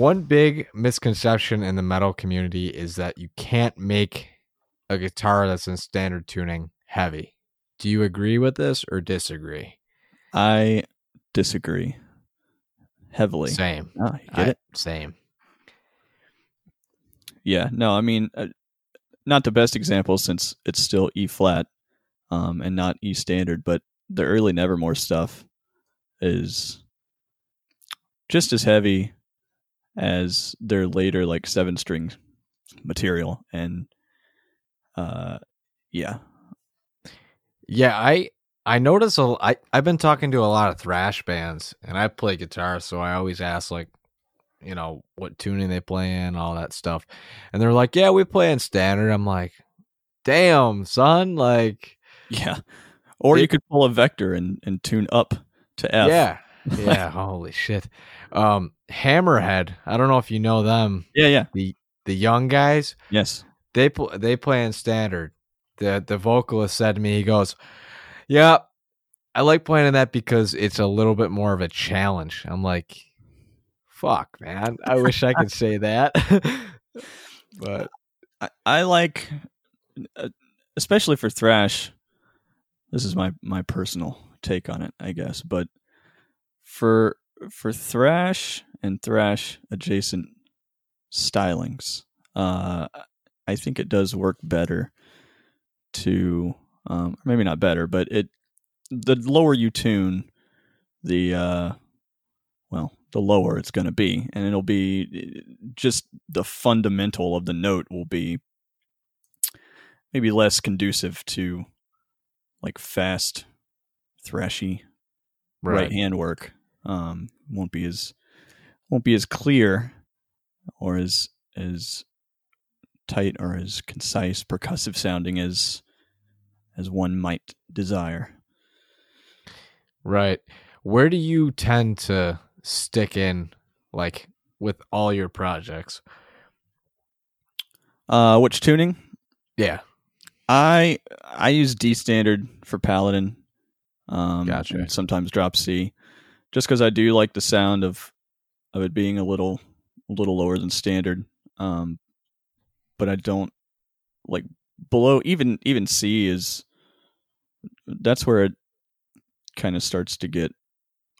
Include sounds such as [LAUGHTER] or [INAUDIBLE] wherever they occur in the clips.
One big misconception in the metal community is that you can't make a guitar that's in standard tuning heavy. Do you agree with this or disagree? I disagree heavily. Same. Oh, get I- it? Same. Yeah. No, I mean, uh, not the best example since it's still E flat um, and not E standard, but the early Nevermore stuff is just as heavy as their later like seven string material and uh yeah Yeah, I I notice a I I've been talking to a lot of thrash bands and I play guitar, so I always ask like, you know, what tuning they play in, all that stuff. And they're like, "Yeah, we play in standard." I'm like, "Damn, son, like yeah or It- you could pull a vector and and tune up to F yeah. Yeah, [LAUGHS] holy shit. Um Hammerhead, I don't know if you know them, yeah yeah the the young guys, yes they pl- they play in standard. The the vocalist said to me, he goes, "Yeah, I like playing in that because it's a little bit more of a challenge." I'm like, "Fuck, man, I wish I could say that." [LAUGHS] but I, I like, uh, especially for thrash. This is my my personal take on it, I guess. But for for thrash and thrash adjacent stylings, uh, I think it does work better to, um, maybe not better, but it the lower you tune, the uh, well, the lower it's going to be, and it'll be just the fundamental of the note will be maybe less conducive to like fast, thrashy right, hand work. Um, won't be as won't be as clear or as as tight or as concise, percussive sounding as as one might desire. right. Where do you tend to stick in, like with all your projects? Uh, which tuning? Yeah, I I use D standard for Paladin. Um, Gotcha. Sometimes drop C, just because I do like the sound of of it being a little a little lower than standard. Um, but I don't like below even even C is that's where it kind of starts to get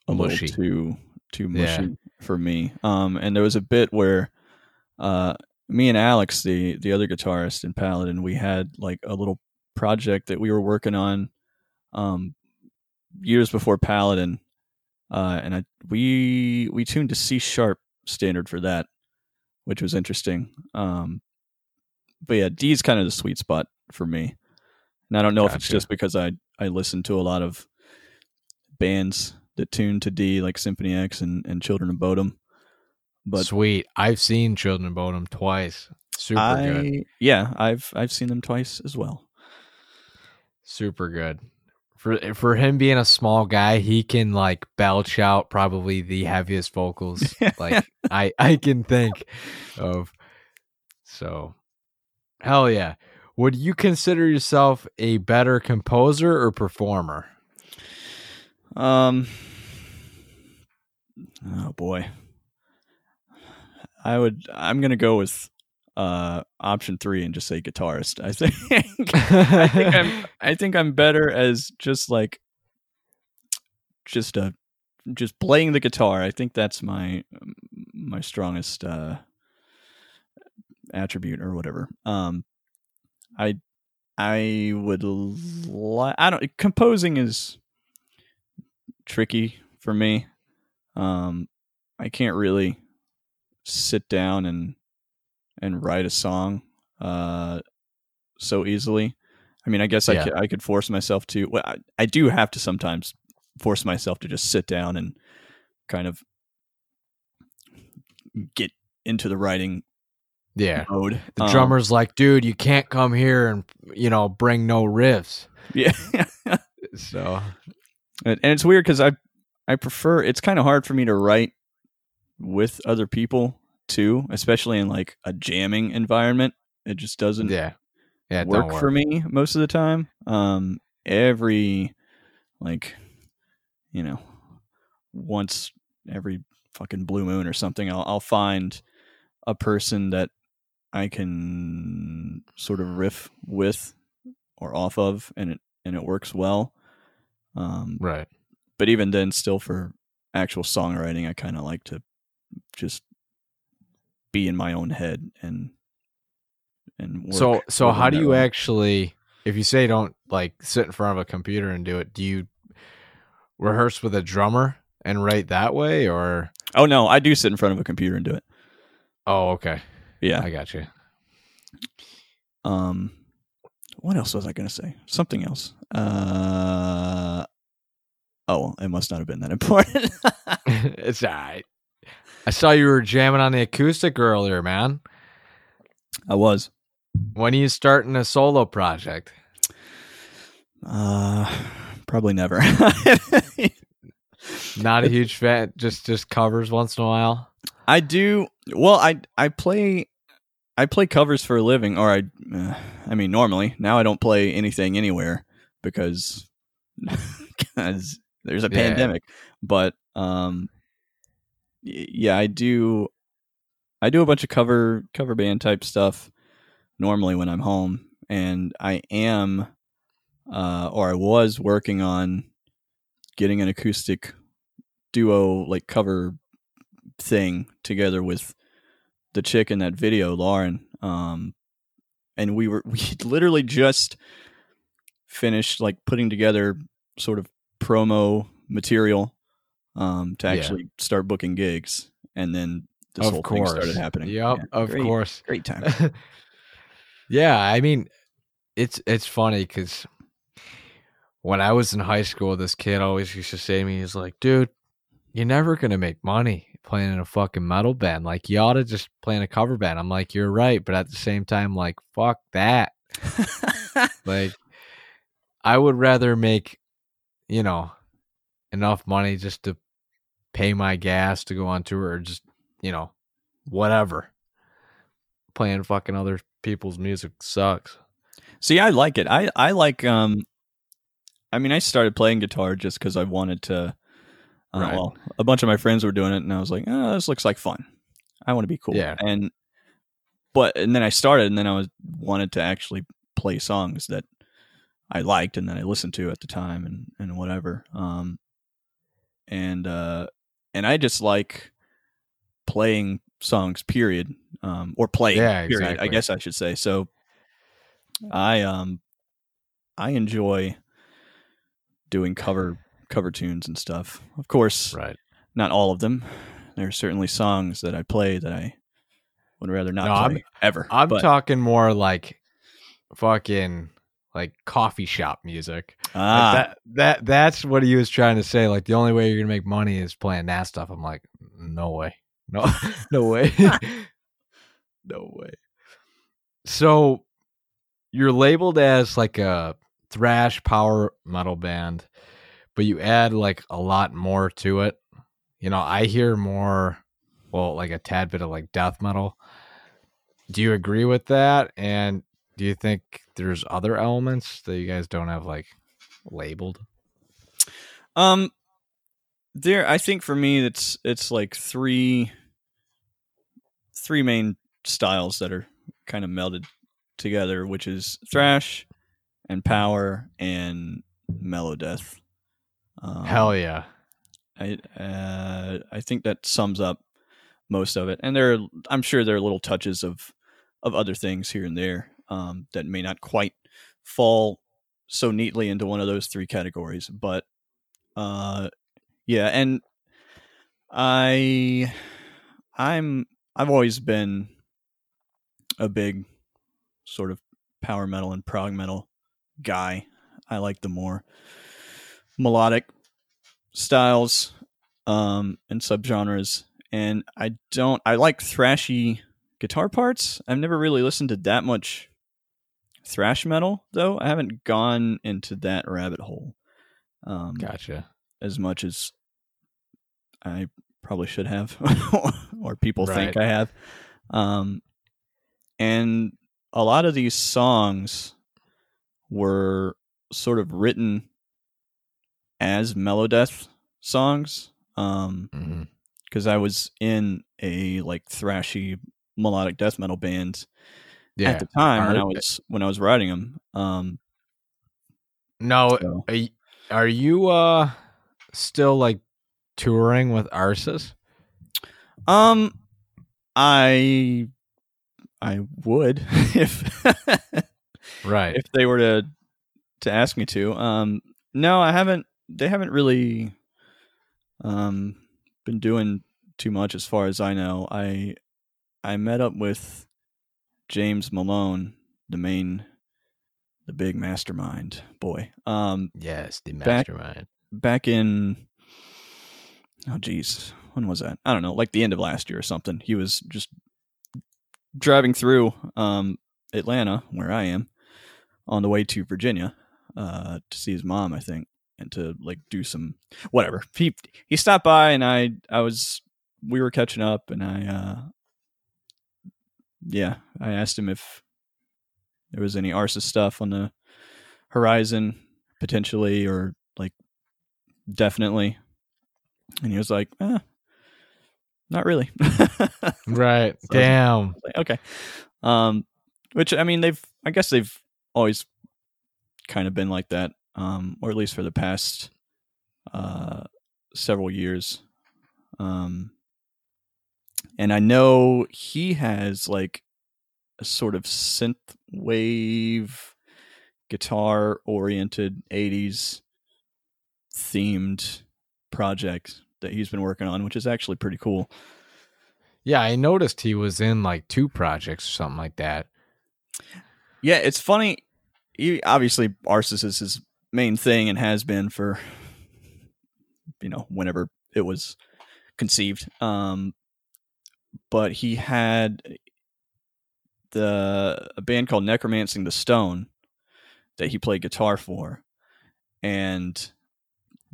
a Mushy. little too too Yeah. mushy for me. Um, and there was a bit where uh, me and Alex, the the other guitarist in Paladin, we had like a little project that we were working on um, years before Paladin, uh, and I we we tuned to C sharp standard for that, which was interesting. Um, but yeah, D is kind of the sweet spot for me, and I don't know if it's just because I I listen to a lot of bands that tune to D like Symphony X and, and Children of Bodom, but sweet. I've seen Children of Bodom twice. Super I good. yeah I've I've seen them twice as well. super good. For for him being a small guy, he can like belch out probably the heaviest vocals [LAUGHS] like I I can think of. So, hell yeah. Would you consider yourself a better composer or performer? Um. Oh boy. I would. I'm gonna go with uh option three and just say guitarist. I think. [LAUGHS] I think I'm. [LAUGHS] I think I'm better as just like. Just a, just playing the guitar. I think that's my my strongest uh attribute or whatever. Um, I I would. Li- I don't. Composing is tricky for me. Um, I can't really sit down and and write a song uh, so easily. I mean, I guess I could I could force myself to. Well, I, I do have to sometimes force myself to just sit down and kind of get into the writing yeah. mode. The Um, drummer's like, dude, you can't come here and you know bring no riffs. yeah. [LAUGHS] So and, and it's weird because I I prefer it's kind of hard for me to write with other people too, especially in like a jamming environment. It just doesn't yeah, yeah, work, work for me most of the time. Um, every like you know once every fucking Blue Moon or something, I'll I'll find a person that I can sort of riff with or off of, and it and it works well. Um, Right. but even then, still for actual songwriting, I kind of like to just be in my own head and and work, so so how do you way. actually if you say don't like sit in front of a computer and do it, do you rehearse with a drummer and write that way or Oh no, I do sit in front of a computer and do it. Oh, okay. Yeah. I got you. Um, what else was I going to say? Something else. Uh, oh, it must not have been that [LAUGHS] important. [LAUGHS] it's all right. I saw you were jamming on the acoustic earlier, man. I was. When are you starting a solo project? Uh, probably never. [LAUGHS] Not a huge fan, just just covers once in a while. I do. Well, I I play. I play covers for a living, or I. Uh, I mean, normally now I don't play anything anywhere because [LAUGHS] because there's a Yeah. pandemic. But um, yeah, I do. I do a bunch of cover cover band type stuff normally when I'm home, and I am, uh, or I was working on getting an acoustic duo like cover thing together with the chick in that video, Lauren. Um, and we were [LAUGHS] we literally just finished like putting together sort of promo material um, to Yeah. actually start booking gigs, and then this of whole course. thing started happening. Yep, Yeah, of great, course. great time. [LAUGHS] yeah, I mean, it's it's funny because when I was in high school, this kid always used to say to me, "He's like, dude, you're never gonna make money playing in a fucking metal band. Like, you ought to just play in a cover band." I'm like, "You're right," but at the same time, like, fuck that. [LAUGHS] Like, I would rather make, you know, enough money just to pay my gas to go on tour or just, you know, whatever. Playing fucking other people's music sucks. See, I like it. I I like. Um, I mean, I started playing guitar just because I wanted to. Uh, Right. Well, a bunch of my friends were doing it, and I was like, "Oh, this looks like fun. I want to be cool." Yeah. And but and then I started, and then I was wanted to actually play songs that I liked and that I listened to at the time, and and whatever. Um, and uh, and I just like playing songs. Period. Um, or playing. Yeah, period. I guess I should say. So I um I enjoy doing cover cover tunes and stuff. Of course, Right. not all of them. There are certainly songs that I play that I would rather not No, I'm- ever. I'm but, talking more like fucking like coffee shop music. Like ah, that that that's what he was trying to say. Like the only way you're gonna make money is playing that stuff. I'm like, no way. No [LAUGHS] no way. [LAUGHS] no way. So you're labeled as like a thrash power metal band, but you add like a lot more to it. You know, I hear more well, like a tad bit of like death metal. Do you agree with that? And do you think there's other elements that you guys don't have like labeled? um, there. I think for me, it's it's like three three main styles that are kind of melded together, which is thrash and power and melodeath. Um, Hell yeah. I uh, I think that sums up most of it, and there are, I'm sure there are little touches of of other things here and there um, that may not quite fall so neatly into one of those three categories, but uh, yeah, and I I'm I've always been a big sort of power metal and prog metal guy. I like the more melodic styles um and subgenres and I don't I like thrashy guitar parts. I've never really listened to that much thrash metal though. I haven't gone into that rabbit hole um Gotcha. as much as I probably should have [LAUGHS] or people think I have. Um and a lot of these songs were sort of written as melodeath songs um hmm because I was in a like thrashy melodic death metal band Yeah. at the time when I was when I was writing them. Um, No, so- are are you uh still like touring with Arsis? um, I I would [LAUGHS] if Right. if they were to to ask me to. Um, no, I haven't. They haven't really um been doing too much as far as I know. I I met up with James Malone, the main, the big mastermind boy. Um, yes, the Back- mastermind. back in oh geez, when was that? I don't know, like the end of last year or something. He was just driving through um Atlanta, where I am, on the way to Virginia, uh, to see his mom, I think, and to like do some whatever. He he stopped by and I I was we were catching up and I uh yeah, I asked him if there was any Arsis stuff on the horizon potentially or like definitely. And he was like, eh, not really. [LAUGHS] Right. So- Damn. like, okay. Um, which I mean, they've I guess they've always kind of been like that, um, or at least for the past uh, several years. Um, and I know he has like a sort of synth wave guitar oriented 80s themed project that he's been working on, which is actually pretty cool. Yeah, I noticed he was in like two projects or something like that. Yeah, it's funny. He, obviously, Arsis is his main thing and has been for, you know, whenever it was conceived. Um, but he had the a band called Necromancing the Stone that he played guitar for, and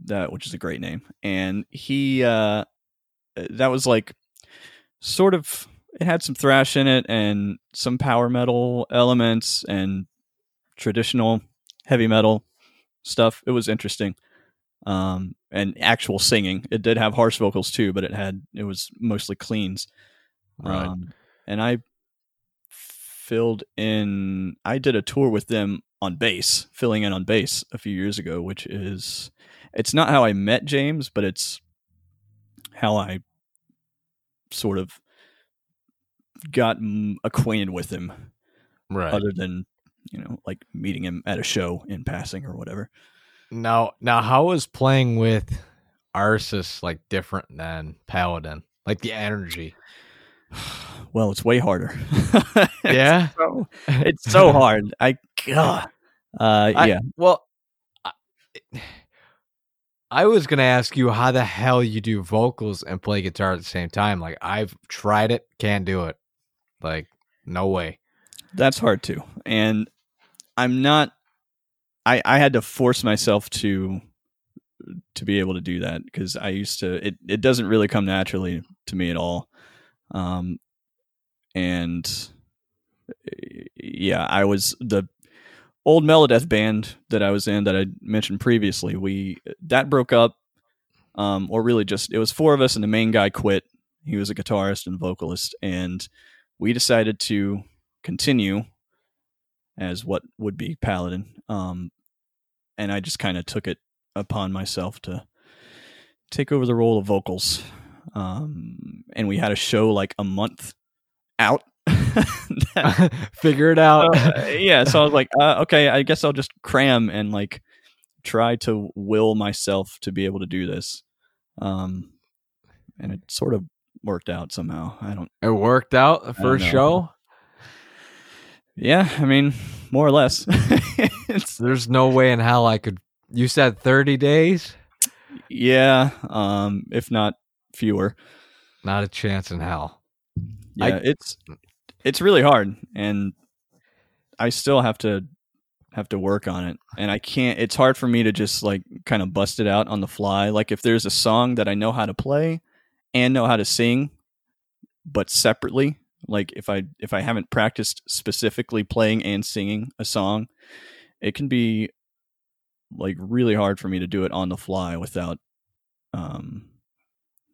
that which is a great name. And he uh, that was like sort of it had some thrash in it and some power metal elements and traditional heavy metal stuff. It was interesting. Um, and actual singing. It did have harsh vocals too, but it had it was mostly cleans. Right. Um, and I filled in. I did a tour with them on bass, filling in on bass a few years ago, which is it's not how I met James, but it's how I sort of got acquainted with him right. other than you know like meeting him at a show in passing or whatever Now, now, how is playing with Arsis like different than Paladin? Like the energy. [SIGHS] well it's way harder [LAUGHS] Yeah. so, it's so [LAUGHS] hard i God. uh I- yeah Well, I, I was gonna ask you how the hell you do vocals and play guitar at the same time. Like I've tried it, can't do it. Like no way. that's hard too and i'm not i i had to force myself to to be able to do that because i used to it it doesn't really come naturally to me at all. Um and yeah i was the old melodeath band that i was in that i mentioned previously we that broke up um or really just it was four of us and the main guy quit. He was a guitarist and vocalist and we decided to continue as what would be paladin. Um and i just kind of took it upon myself to take over the role of vocals um and we had a show like a month out [LAUGHS] [LAUGHS] Figure it out. Uh, yeah so i was like uh, okay i guess i'll just cram and like try to will myself to be able to do this um and it sort of worked out somehow i don't it worked out the first show. Yeah i mean more or less [LAUGHS] There's no way in hell I could. You said 30 days. yeah um if not fewer Not a chance in hell. yeah I- it's it's really hard and i still have to have to work on it and i can't it's hard for me to just like kind of bust it out on the fly like if there's a song that i know how to play and know how to sing but separately like if i if i haven't practiced specifically playing and singing a song it can be like really hard for me to do it on the fly without um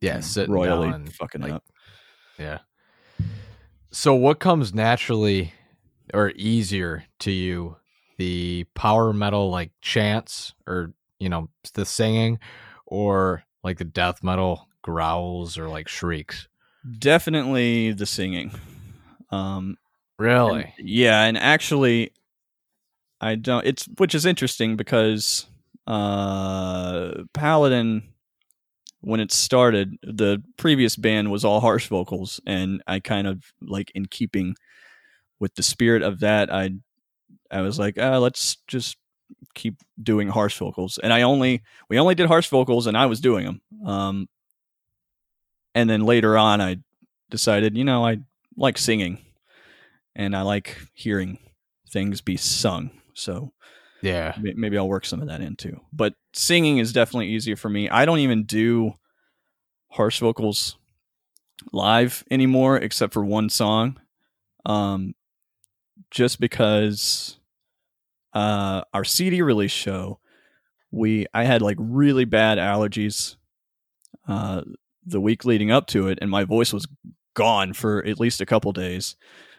Yeah, sitting royally down and, fucking like, up. Yeah. So what comes naturally or easier to you? The power metal like chants or you know, the singing or like the death metal growls or like shrieks? Definitely the singing. Um, Really? and- yeah, and actually, I don't. It's which is interesting because uh, Paladin, when it started, the previous band was all harsh vocals, and I kind of like in keeping with the spirit of that, I I was like, ah, let's just keep doing harsh vocals, and I only we only did harsh vocals, and I was doing them. Um, and then later on, I decided, you know, I like singing, and I like hearing things be sung. So Yeah. may- maybe I'll work some of that in too. But singing is definitely easier for me. I don't even do harsh vocals live anymore, except for one song, um, just because uh, our CD release show, we I had like really bad allergies uh, the week leading up to it, and my voice was gone for at least a couple days.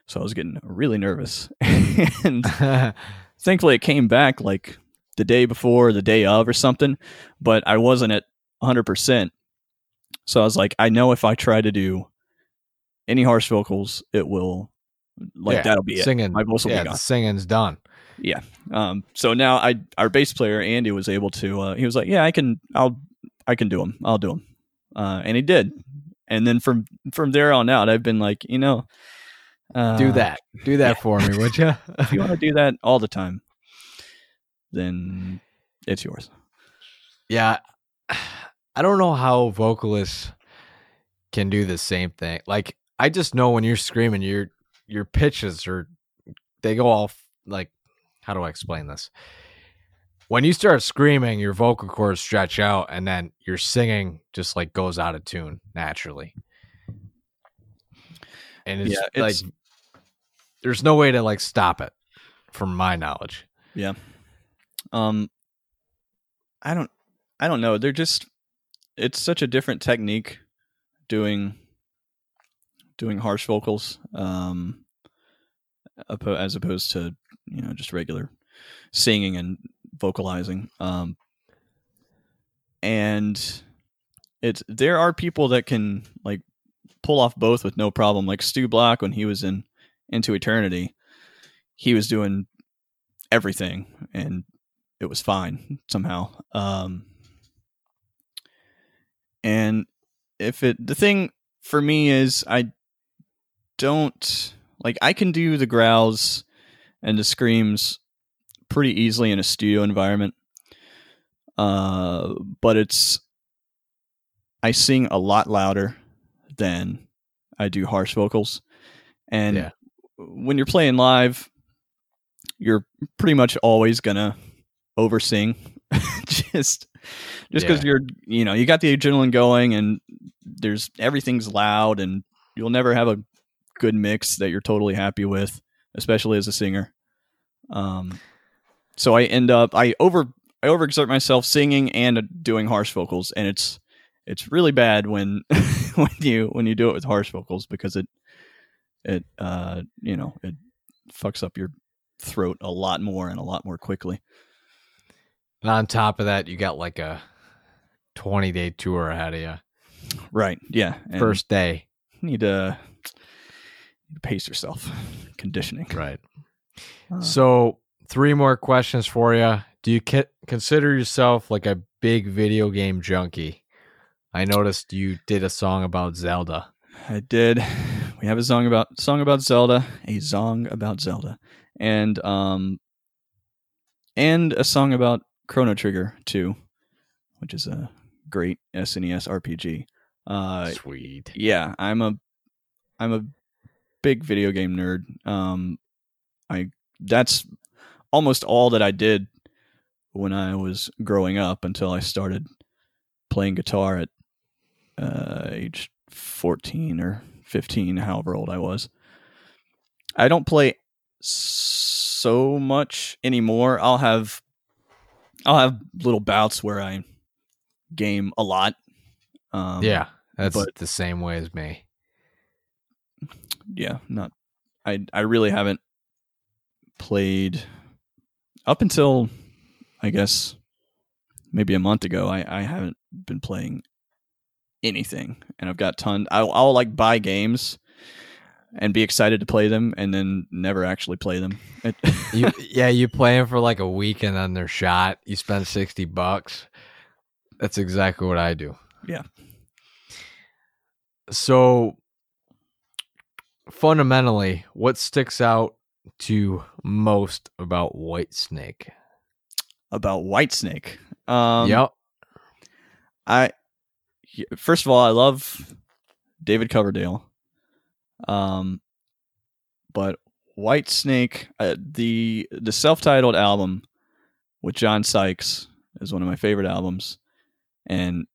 So I was getting really nervous, [LAUGHS] and [LAUGHS] thankfully it came back like the day before, the day of, or something. But I wasn't at 100. percent So I was like, I know if I try to do any harsh vocals, it will like Yeah, that'll be it. singing. My voice will yeah, be gone. singing's done. Yeah. Um, so now I our bass player Andy was able to. Uh, he was like, yeah, I can, I'll, I can do them. I'll do them, uh, and he did. And then from from there on out, I've been like, you know, uh, Do that. Do that for me, would you? [LAUGHS] if you want to do that all the time, then it's yours. yeah. [SIGHS] I don't know how vocalists can do the same thing. Like I just know when you're screaming, your your pitches are they go off like how do I explain this? When you start screaming, your vocal cords stretch out and then your singing just like goes out of tune naturally. And it's, Yeah, it's- like there's no way to like stop it from my knowledge. Yeah. Um, I don't, I don't know. They're just, it's such a different technique doing, doing harsh vocals, um, as opposed to you know just regular singing and vocalizing. Um, and it's there are people that can like pull off both with no problem. Like Stu Block when he was in Into Eternity, he was doing everything and it was fine somehow. Um, and if it, the thing for me is, I don't like, I can do the growls and the screams pretty easily in a studio environment. Uh, but it's, I sing a lot louder than I do harsh vocals. And Yeah. when you're playing live, you're pretty much always gonna oversing [LAUGHS] just just because Yeah. you're you know you got the adrenaline going and there's everything's loud and you'll never have a good mix that you're totally happy with especially as a singer um so i end up i over i overexert myself singing and doing harsh vocals and it's it's really bad when [LAUGHS] when you when you do it with harsh vocals because it it uh you know it fucks up your throat a lot more and a lot more quickly And on top of that, you got like a 20 day tour ahead of you. right yeah and First day. need to pace yourself conditioning Right. Uh, So, three more questions for you. Do you consider yourself like a big video game junkie? I noticed you did a song about Zelda. I did. We have a song about song about Zelda, a song about Zelda, and um, and a song about Chrono Trigger too, which is a great SNES RPG. Uh, Sweet. yeah, I'm a I'm a big video game nerd. Um, I that's almost all that I did when I was growing up until I started playing guitar at uh, age 14 or 15, however old I was. I don't play so much anymore. I'll have I'll have little bouts where I game a lot. Um, yeah. That's But- the same way as me. yeah, not I I really haven't played up until I guess maybe a month ago. I I haven't been playing anything, and I've got ton. I'll, I'll like buy games and be excited to play them, and then never actually play them. [LAUGHS] You, yeah, you play them for like a week and then they're shot. You spend sixty bucks. That's exactly what I do. Yeah. So fundamentally, what sticks out to most about Whitesnake? about Whitesnake. Um, yep. I first of all, I love David Coverdale. Um, but Whitesnake, uh, the the self titled album with John Sykes is one of my favorite albums, and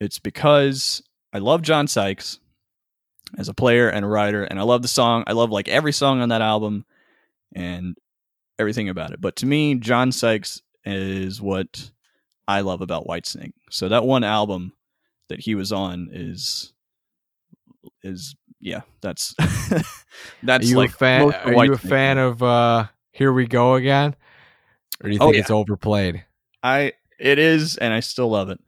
it's because I love John Sykes as a player and a writer, and I love the song. I love like every song on that album, and everything about it. But to me, John Sykes is what I love about Whitesnake. So that one album that he was on is is yeah, that's Are [LAUGHS] that's you like a fan? Are you a fan of uh Here We Go Again? Or do you Oh, think yeah. it's overplayed? I it is, and I still love it.